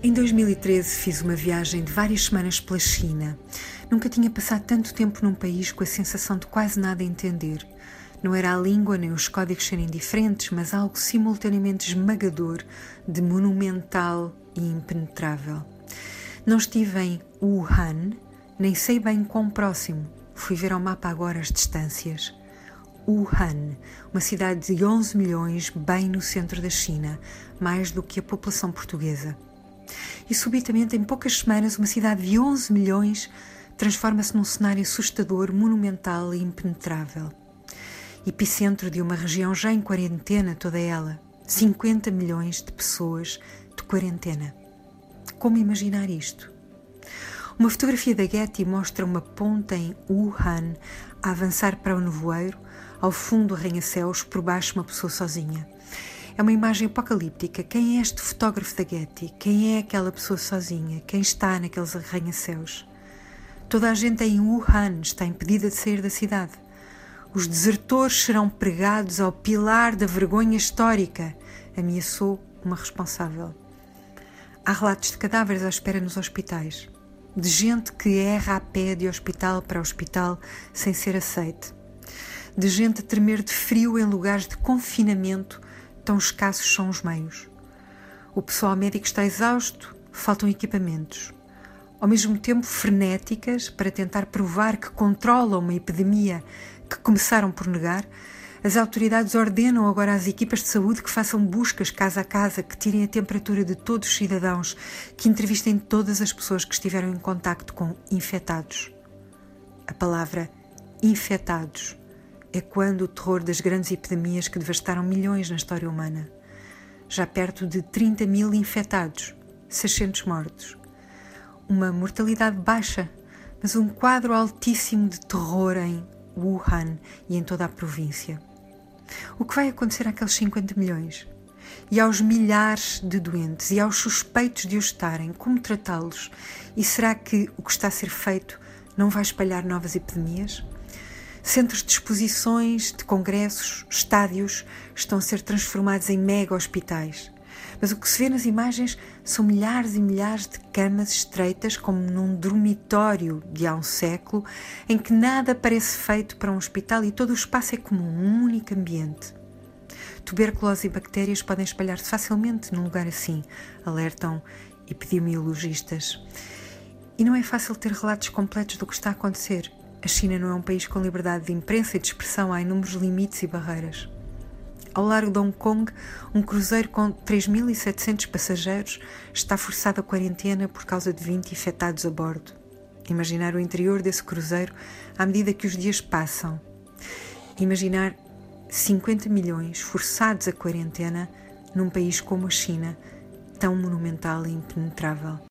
Em 2013 fiz uma viagem de várias semanas pela China. Nunca tinha passado tanto tempo num país com a sensação de quase nada entender. Não era a língua nem os códigos serem diferentes, mas algo simultaneamente esmagador, de monumental e impenetrável. Não estive em Wuhan, nem sei bem quão próximo. Fui ver ao mapa agora as distâncias. Wuhan, uma cidade de 11 milhões, bem no centro da China, mais do que a população portuguesa e subitamente, em poucas semanas, uma cidade de 11 milhões transforma-se num cenário assustador, monumental e impenetrável. Epicentro de uma região já em quarentena, toda ela. 50 milhões de pessoas de quarentena. Como imaginar isto? Uma fotografia da Getty mostra uma ponta em Wuhan a avançar para o nevoeiro, ao fundo arranha-céus, por baixo uma pessoa sozinha. É uma imagem apocalíptica. Quem é este fotógrafo da Getty? Quem é aquela pessoa sozinha? Quem está naqueles arranha-céus? Toda a gente em Wuhan está impedida de sair da cidade. Os desertores serão pregados ao pilar da vergonha histórica, ameaçou uma responsável. Há relatos de cadáveres à espera nos hospitais, de gente que erra a pé de hospital para hospital sem ser aceite, de gente a tremer de frio em lugares de confinamento tão escassos são os meios. O pessoal médico está exausto, faltam equipamentos. Ao mesmo tempo, frenéticas para tentar provar que controlam uma epidemia que começaram por negar, as autoridades ordenam agora às equipas de saúde que façam buscas casa a casa, que tirem a temperatura de todos os cidadãos, que entrevistem todas as pessoas que estiveram em contacto com infectados. A palavra infectados é quando o terror das grandes epidemias que devastaram milhões na história humana. Já perto de 30 mil infectados, 600 mortos. Uma mortalidade baixa, mas um quadro altíssimo de terror em Wuhan e em toda a província. O que vai acontecer àqueles 50 milhões? E aos milhares de doentes e aos suspeitos de os estarem, como tratá-los? E será que o que está a ser feito não vai espalhar novas epidemias? Centros de exposições, de congressos, estádios estão a ser transformados em mega hospitais. Mas o que se vê nas imagens são milhares e milhares de camas estreitas, como num dormitório de há um século, em que nada parece feito para um hospital e todo o espaço é como um único ambiente. Tuberculose e bactérias podem espalhar-se facilmente num lugar assim, alertam epidemiologistas. E não é fácil ter relatos completos do que está a acontecer. A China não é um país com liberdade de imprensa e de expressão, há inúmeros limites e barreiras. Ao largo de Hong Kong, um cruzeiro com 3.700 passageiros está forçado à quarentena por causa de 20 infectados a bordo. Imaginar o interior desse cruzeiro à medida que os dias passam. Imaginar 50 milhões forçados à quarentena num país como a China, tão monumental e impenetrável.